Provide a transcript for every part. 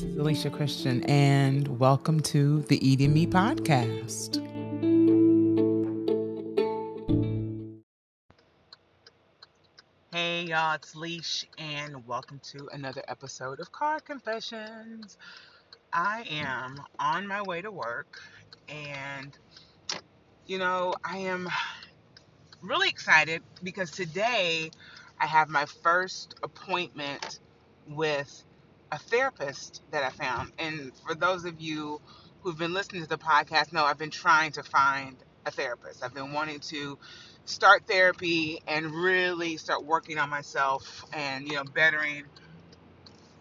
This is Alicia Christian, and welcome to the Eating Me podcast. Hey, y'all, it's Leesh, and welcome to another episode of Car Confessions. I am on my way to work, and you know, I am really excited because today I have my first appointment with a therapist that I found. And for those of you who've been listening to the podcast, know I've been trying to find a therapist. I've been wanting to start therapy and really start working on myself and, you know, bettering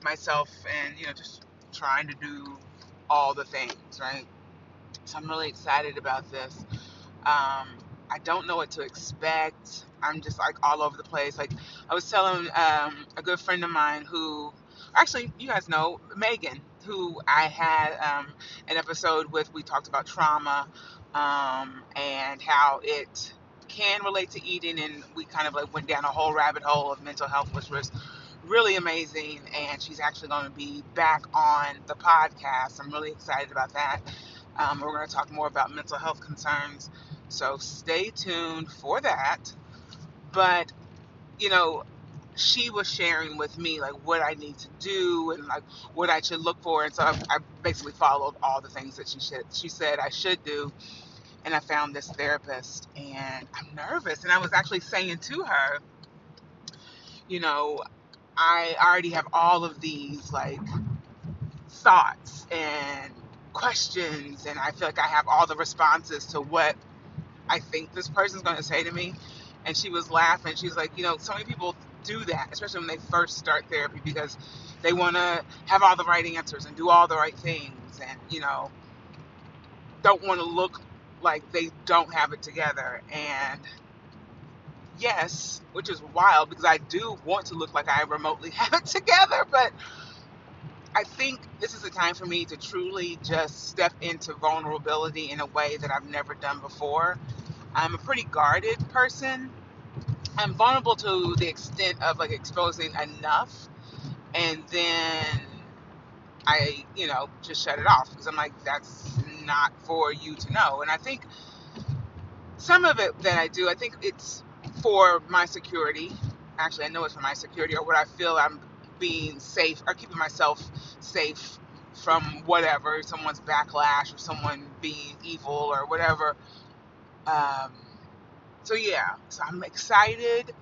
myself and, you know, just trying to do all the things, right? So I'm really excited about this. Um, I don't know what to expect. I'm just like all over the place. Like I was telling um, a good friend of mine who, actually, you guys know Megan, who I had um, an episode with. We talked about trauma um, and how it can relate to eating, and we kind of like went down a whole rabbit hole of mental health, which was really amazing. And she's actually going to be back on the podcast. I'm really excited about that. Um, we're going to talk more about mental health concerns. So stay tuned for that. But, you know, she was sharing with me like what I need to do and like what I should look for. And so I, I basically followed all the things that she said, she said I should do. And I found this therapist and I'm nervous. And I was actually saying to her, you know, I already have all of these like thoughts and questions and I feel like I have all the responses to what I think this person's going to say to me. And she was laughing. She's like, you know, so many people do that, especially when they first start therapy, because they want to have all the right answers and do all the right things and, you know, don't want to look like they don't have it together. And yes, which is wild because I do want to look like I remotely have it together, but I think this is a time for me to truly just step into vulnerability in a way that I've never done before. I'm a pretty guarded person. I'm vulnerable to the extent of like exposing enough and then I, you know, just shut it off because I'm like, that's not for you to know. And I think some of it that I do, I think it's for my security. Actually, I know it's for my security or what I feel I'm being safe or keeping myself safe from whatever someone's backlash or someone being evil or whatever. Um, so yeah, so I'm excited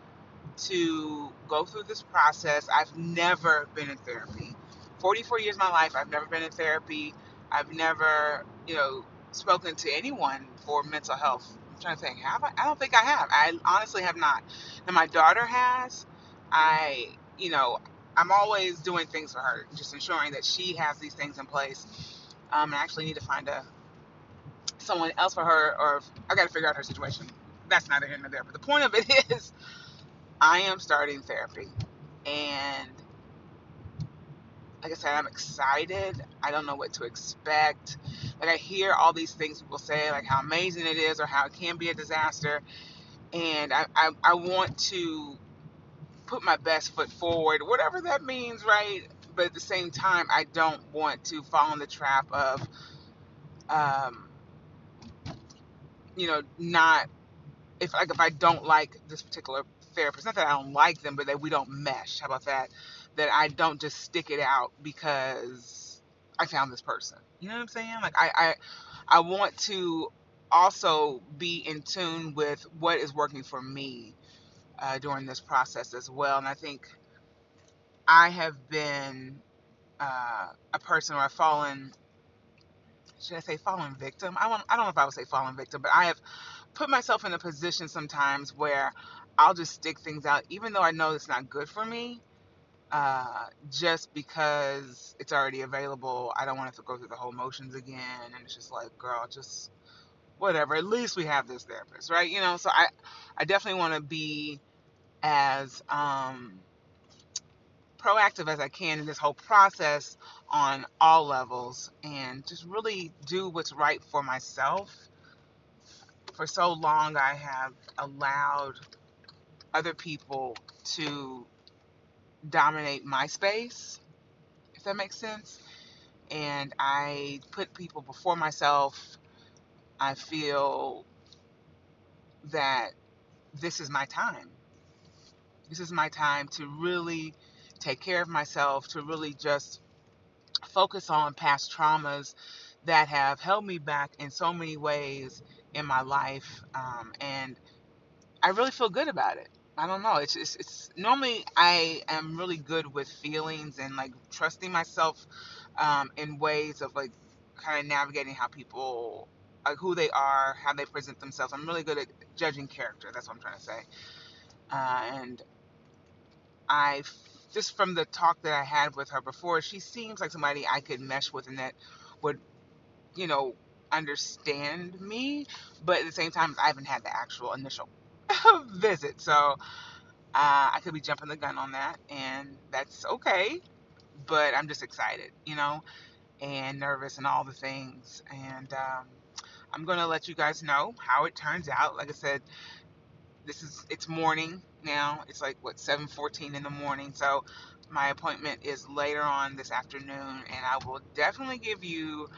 to go through this process. I've never been in therapy. 44 years of my life, I've never been in therapy. I've never, you know, spoken to anyone for mental health. I'm trying to think, have I? I don't think I have. I honestly have not. Now my daughter has. I, you know, I'm always doing things for her, just ensuring that she has these things in place. Um, I actually need to find a someone else for her, or I got to figure out her situation. That's neither here nor there. But the point of it is, I am starting therapy, and like I said, I'm excited. I don't know what to expect. Like I hear all these things people say, like how amazing it is, or how it can be a disaster, and I I, I want to put my best foot forward, whatever that means, right? But at the same time, I don't want to fall in the trap of, um, you know, not if like if I don't like this particular therapist, not that I don't like them, but that we don't mesh. How about that? That I don't just stick it out because I found this person. You know what I'm saying? Like I, I, I want to also be in tune with what is working for me uh, during this process as well. And I think I have been uh, a person where I've fallen, should I say fallen victim? I, want, I don't know if I would say fallen victim, but I have put myself in a position sometimes where I'll just stick things out, even though I know it's not good for me. Uh, just because it's already available, I don't want to go through the whole motions again. And it's just like, girl, just whatever. At least we have this therapist, right? You know, so I, I definitely want to be as um, proactive as I can in this whole process on all levels and just really do what's right for myself. For so long, I have allowed other people to dominate my space, if that makes sense. and I put people before myself, I feel that this is my time. This is my time to really take care of myself, to really just focus on past traumas that have held me back in so many ways in my life. Um, and I really feel good about it. I don't know. It's, it's it's normally I am really good with feelings and like trusting myself um, in ways of like kind of navigating how people like who they are, how they present themselves. I'm really good at judging character. That's what I'm trying to say. Uh, and I just from the talk that I had with her before, she seems like somebody I could mesh with and that would, you know, understand me. But at the same time, I haven't had the actual initial visit, so uh, I could be jumping the gun on that, and that's okay. But I'm just excited, you know, and nervous and all the things. And um, I'm gonna let you guys know how it turns out. Like I said, this is it's morning now. It's like what 7:14 in the morning. So my appointment is later on this afternoon, and I will definitely give you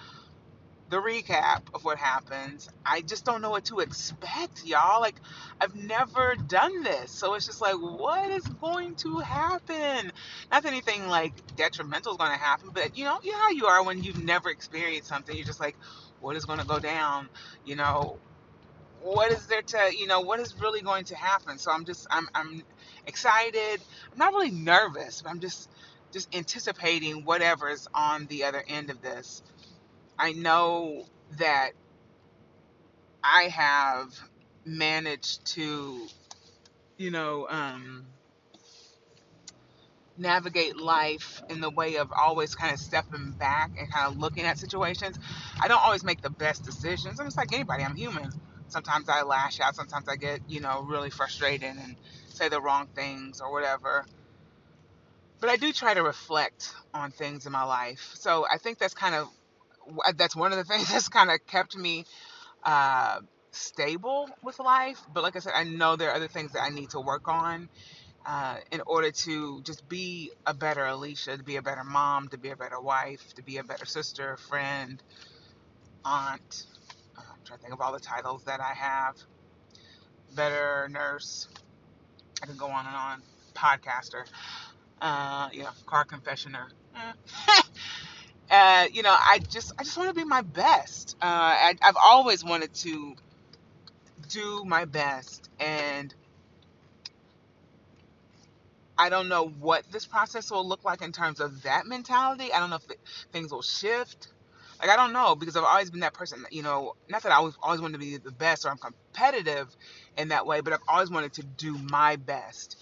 the recap of what happens. I just don't know what to expect, y'all. Like, I've never done this. So it's just like, what is going to happen? Not that anything like detrimental is going to happen, but you know, know how you are when you've never experienced something. You're just like, what is going to go down? You know, what is there to, you know, what is really going to happen? So I'm just, I'm, I'm excited. I'm not really nervous, but I'm just, just anticipating whatever's on the other end of this. I know that I have managed to, you know, um, navigate life in the way of always kind of stepping back and kind of looking at situations. I don't always make the best decisions. I'm just like anybody, I'm human. Sometimes I lash out, sometimes I get, you know, really frustrated and say the wrong things or whatever. But I do try to reflect on things in my life. So I think that's kind of that's one of the things that's kind of kept me uh, stable with life. But like I said, I know there are other things that I need to work on uh, in order to just be a better Alicia, to be a better mom, to be a better wife, to be a better sister, friend, aunt. Uh, I'm trying to think of all the titles that I have. Better nurse. I can go on and on. Podcaster. Uh, you know, car confessioner. Uh, you know, I just I just want to be my best. Uh, I, I've always wanted to do my best, and I don't know what this process will look like in terms of that mentality. I don't know if things will shift. Like I don't know because I've always been that person. You know, not that I always always wanted to be the best or I'm competitive in that way, but I've always wanted to do my best,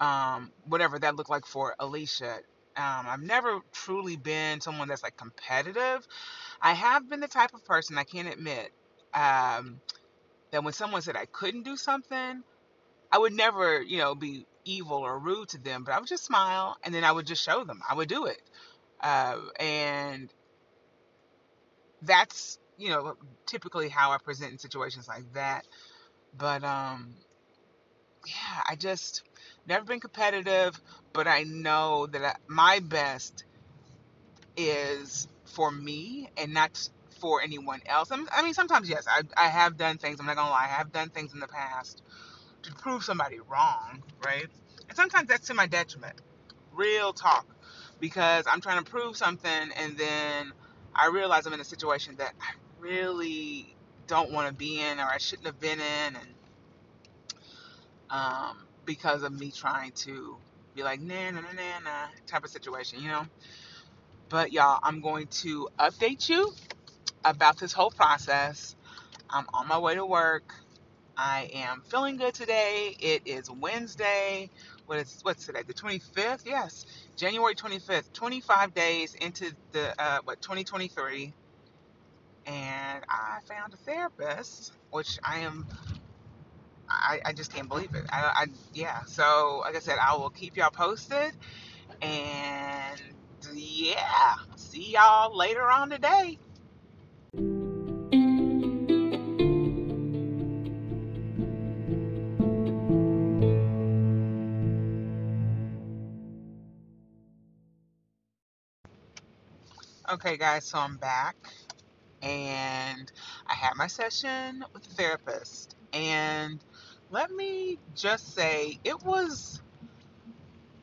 um, whatever that looked like for Alicia. Um, I've never truly been someone that's like competitive. I have been the type of person I can't admit um, that when someone said I couldn't do something, I would never, you know, be evil or rude to them, but I would just smile and then I would just show them. I would do it. Uh, and that's, you know, typically how I present in situations like that. But um, yeah, I just never been competitive, but I know that I, my best is for me and not for anyone else. I mean, sometimes yes, I, I have done things. I'm not gonna lie, I have done things in the past to prove somebody wrong, right? And sometimes that's to my detriment. Real talk, because I'm trying to prove something and then I realize I'm in a situation that I really don't want to be in or I shouldn't have been in, and um, because of me trying to be like nah nah nah nah nah type of situation, you know. But y'all, I'm going to update you about this whole process. I'm on my way to work. I am feeling good today. It is Wednesday. What is what's today? The 25th? Yes, January 25th. 25 days into the uh, what 2023, and I found a therapist, which I am. I, I just can't believe it. I, I yeah. So like I said, I will keep y'all posted, and yeah, see y'all later on today. Okay, guys, so I'm back and I had my session with the therapist. And let me just say, it was.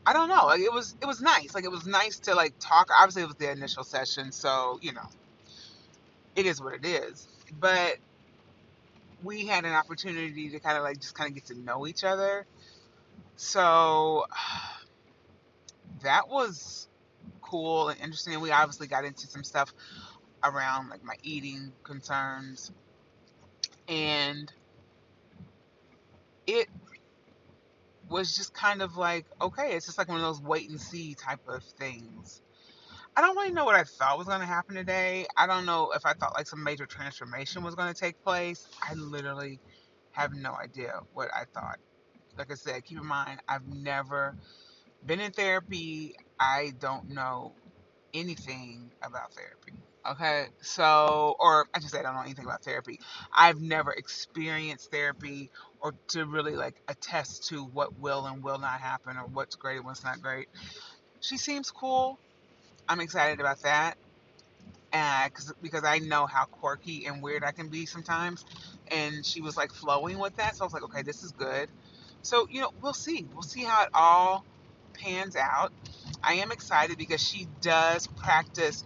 I don't know. Like it was, it was nice. Like it was nice to like talk. Obviously, it was the initial session, so you know, it is what it is. But we had an opportunity to kind of like just kind of get to know each other. So that was cool and interesting. We obviously got into some stuff around like my eating concerns and it was just kind of like okay it's just like one of those wait and see type of things. I don't really know what i thought was going to happen today. I don't know if i thought like some major transformation was going to take place. I literally have no idea what i thought. Like i said keep in mind i've never been in therapy. I don't know anything about therapy Okay, so, or I just say I don't know anything about therapy. I've never experienced therapy or to really like attest to what will and will not happen or what's great and what's not great. She seems cool. I'm excited about that. Uh, cause, because I know how quirky and weird I can be sometimes. And she was like flowing with that. So I was like, okay, this is good. So, you know, we'll see. We'll see how it all pans out. I am excited because she does practice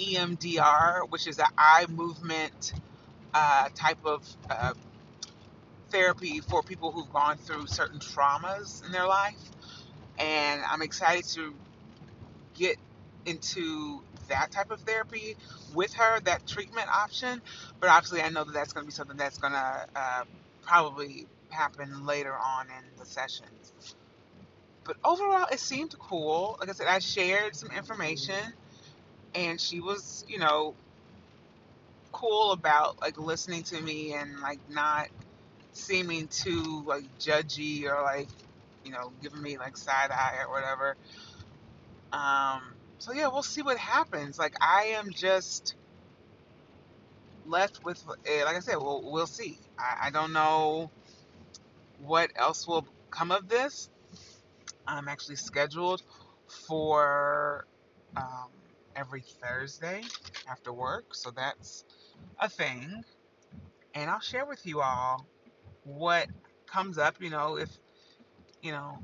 EMDR, which is an eye movement uh, type of uh, therapy for people who've gone through certain traumas in their life. And I'm excited to get into that type of therapy with her, that treatment option. But obviously, I know that that's going to be something that's going to uh, probably happen later on in the sessions. But overall, it seemed cool. Like I said, I shared some information and she was, you know, cool about like listening to me and like not seeming too like judgy or like, you know, giving me like side eye or whatever. Um, so yeah, we'll see what happens. Like I am just left with, eh, like I said, we'll we'll see. I, I don't know what else will come of this. I'm actually scheduled for um, every Thursday after work, so that's a thing. And I'll share with you all what comes up, you know, if, you know,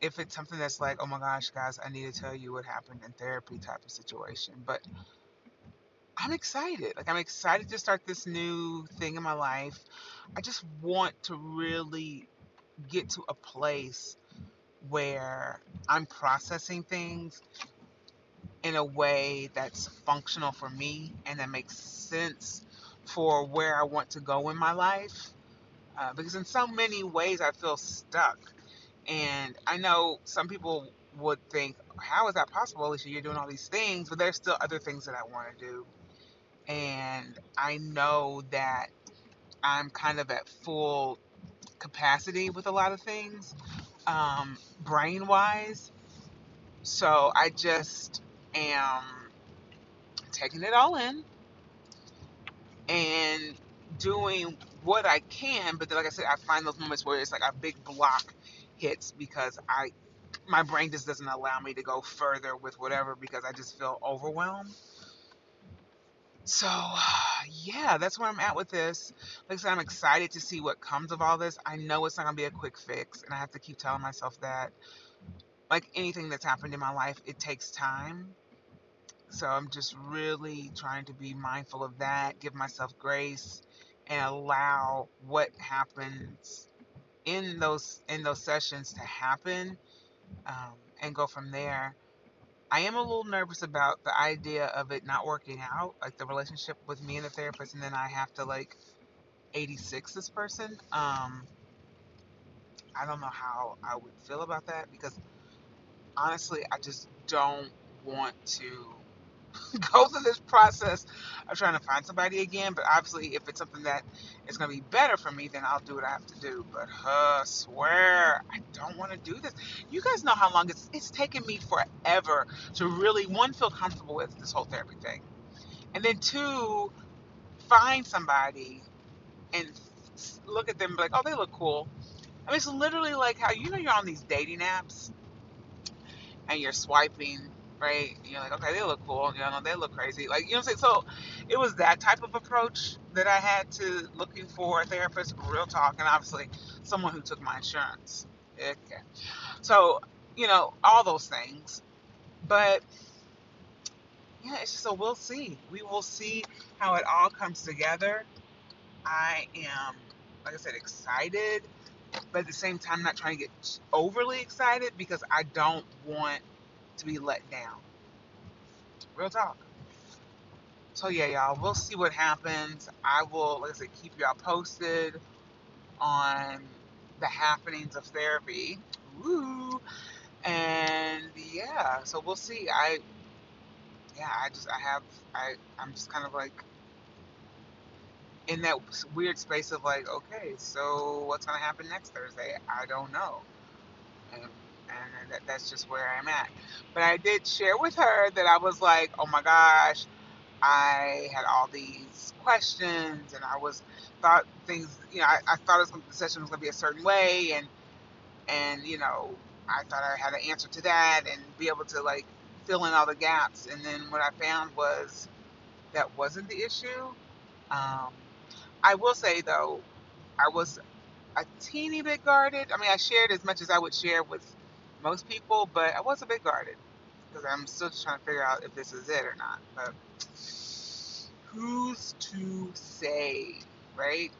if it's something that's like, oh my gosh, guys, I need to tell you what happened in therapy type of situation. But I'm excited. Like, I'm excited to start this new thing in my life. I just want to really get to a place where I'm processing things in a way that's functional for me and that makes sense for where I want to go in my life. Uh, because in so many ways I feel stuck. And I know some people would think, how is that possible, Alicia? You're doing all these things, but there's still other things that I want to do. And I know that I'm kind of at full capacity with a lot of things, um, brain wise. So I just am taking it all in and doing what I can. But then, like I said, I find those moments where it's like a big block hits because I my brain just doesn't allow me to go further with whatever because I just feel overwhelmed. So, yeah, that's where I'm at with this. Like I said, I'm excited to see what comes of all this. I know it's not going to be a quick fix, and I have to keep telling myself that. Like anything that's happened in my life, it takes time. So I'm just really trying to be mindful of that, give myself grace, and allow what happens in those in those sessions to happen, um, and go from there. I am a little nervous about the idea of it not working out, like the relationship with me and the therapist, and then I have to like 86 this person. Um, I don't know how I would feel about that because honestly, I just don't want to go through this process of trying to find somebody again. But obviously, if it's something that is going to be better for me, then I'll do what I have to do. But uh, swear, I don't want to do this. You guys know how long it's it's taken me forever to really one feel comfortable with this whole therapy thing, and then two find somebody and look at them and be like, oh, they look cool. I mean, it's literally like how you know you're on these dating apps and you're swiping right? You're like, okay, they look cool. You know, they look crazy. Like, you know what I'm saying? So it was that type of approach that I had to looking for a therapist, real talk, and obviously someone who took my insurance. Okay. So, you know, all those things. But yeah, it's just so we'll see. We will see how it all comes together. I am, like I said, excited, but at the same time, not trying to get overly excited because I don't want to be let down. Real talk. So yeah, y'all, we'll see what happens. I will, like I said, keep y'all posted on the happenings of therapy. Woo! And yeah, so we'll see. I yeah, I just I have I I'm just kind of like in that weird space of like, okay, so what's gonna happen next Thursday? I don't know, and and that, that's just where I'm at. But I did share with her that I was like, oh my gosh, I had all these questions, and I was thought things, you know, I, I thought was, the session was gonna be a certain way, and and you know, I thought I had an answer to that, and be able to like fill in all the gaps. And then what I found was that wasn't the issue. Um, I will say though, I was a teeny bit guarded. I mean, I shared as much as I would share with most people, but I was a bit guarded because I'm still just trying to figure out if this is it or not. But who's to say, right?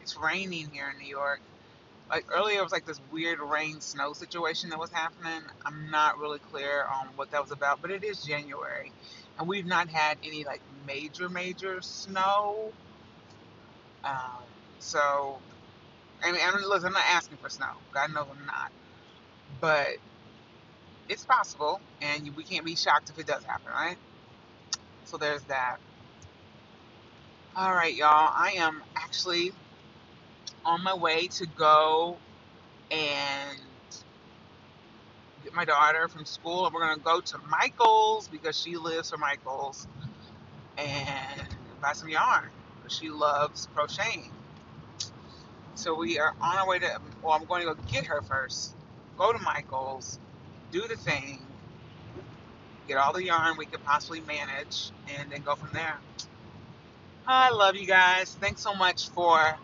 It's raining here in New York. Like earlier, it was like this weird rain snow situation that was happening. I'm not really clear on what that was about, but it is January, and we've not had any like major, major snow. Um, so, I mean, I mean, listen, I'm not asking for snow. God knows I'm not, but it's possible, and we can't be shocked if it does happen, right? So there's that. All right, y'all. I am actually on my way to go and get my daughter from school, and we're gonna go to Michael's because she lives for Michael's and buy some yarn because she loves crocheting. So we are on our way to. Well, I'm going to go get her first. Go to Michael's, do the thing, get all the yarn we could possibly manage, and then go from there. I love you guys. Thanks so much for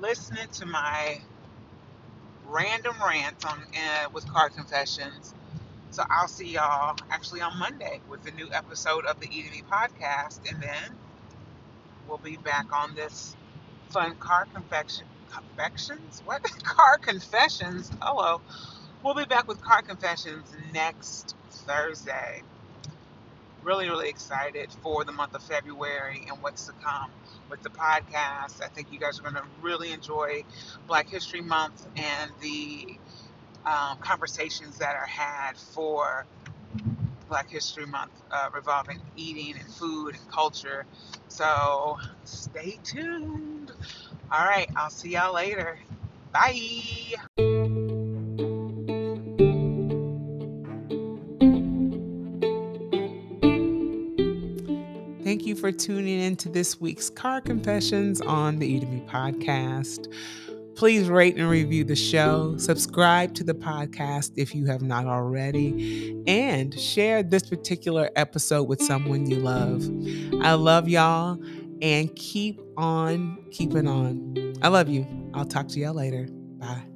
listening to my random rant on uh, with Car Confessions. So I'll see y'all actually on Monday with a new episode of the E Me podcast, and then we'll be back on this fun car confection confections. What car confessions? Hello. We'll be back with car confessions next Thursday really, really excited for the month of February and what's to come with the podcast. I think you guys are going to really enjoy Black History Month and the um, conversations that are had for Black History Month uh, revolving eating and food and culture. So stay tuned. All right, I'll see y'all later. Bye. Thank you for tuning in to this week's Car Confessions on the E to Me podcast. Please rate and review the show, subscribe to the podcast if you have not already, and share this particular episode with someone you love. I love y'all and keep on keeping on. I love you. I'll talk to y'all later. Bye.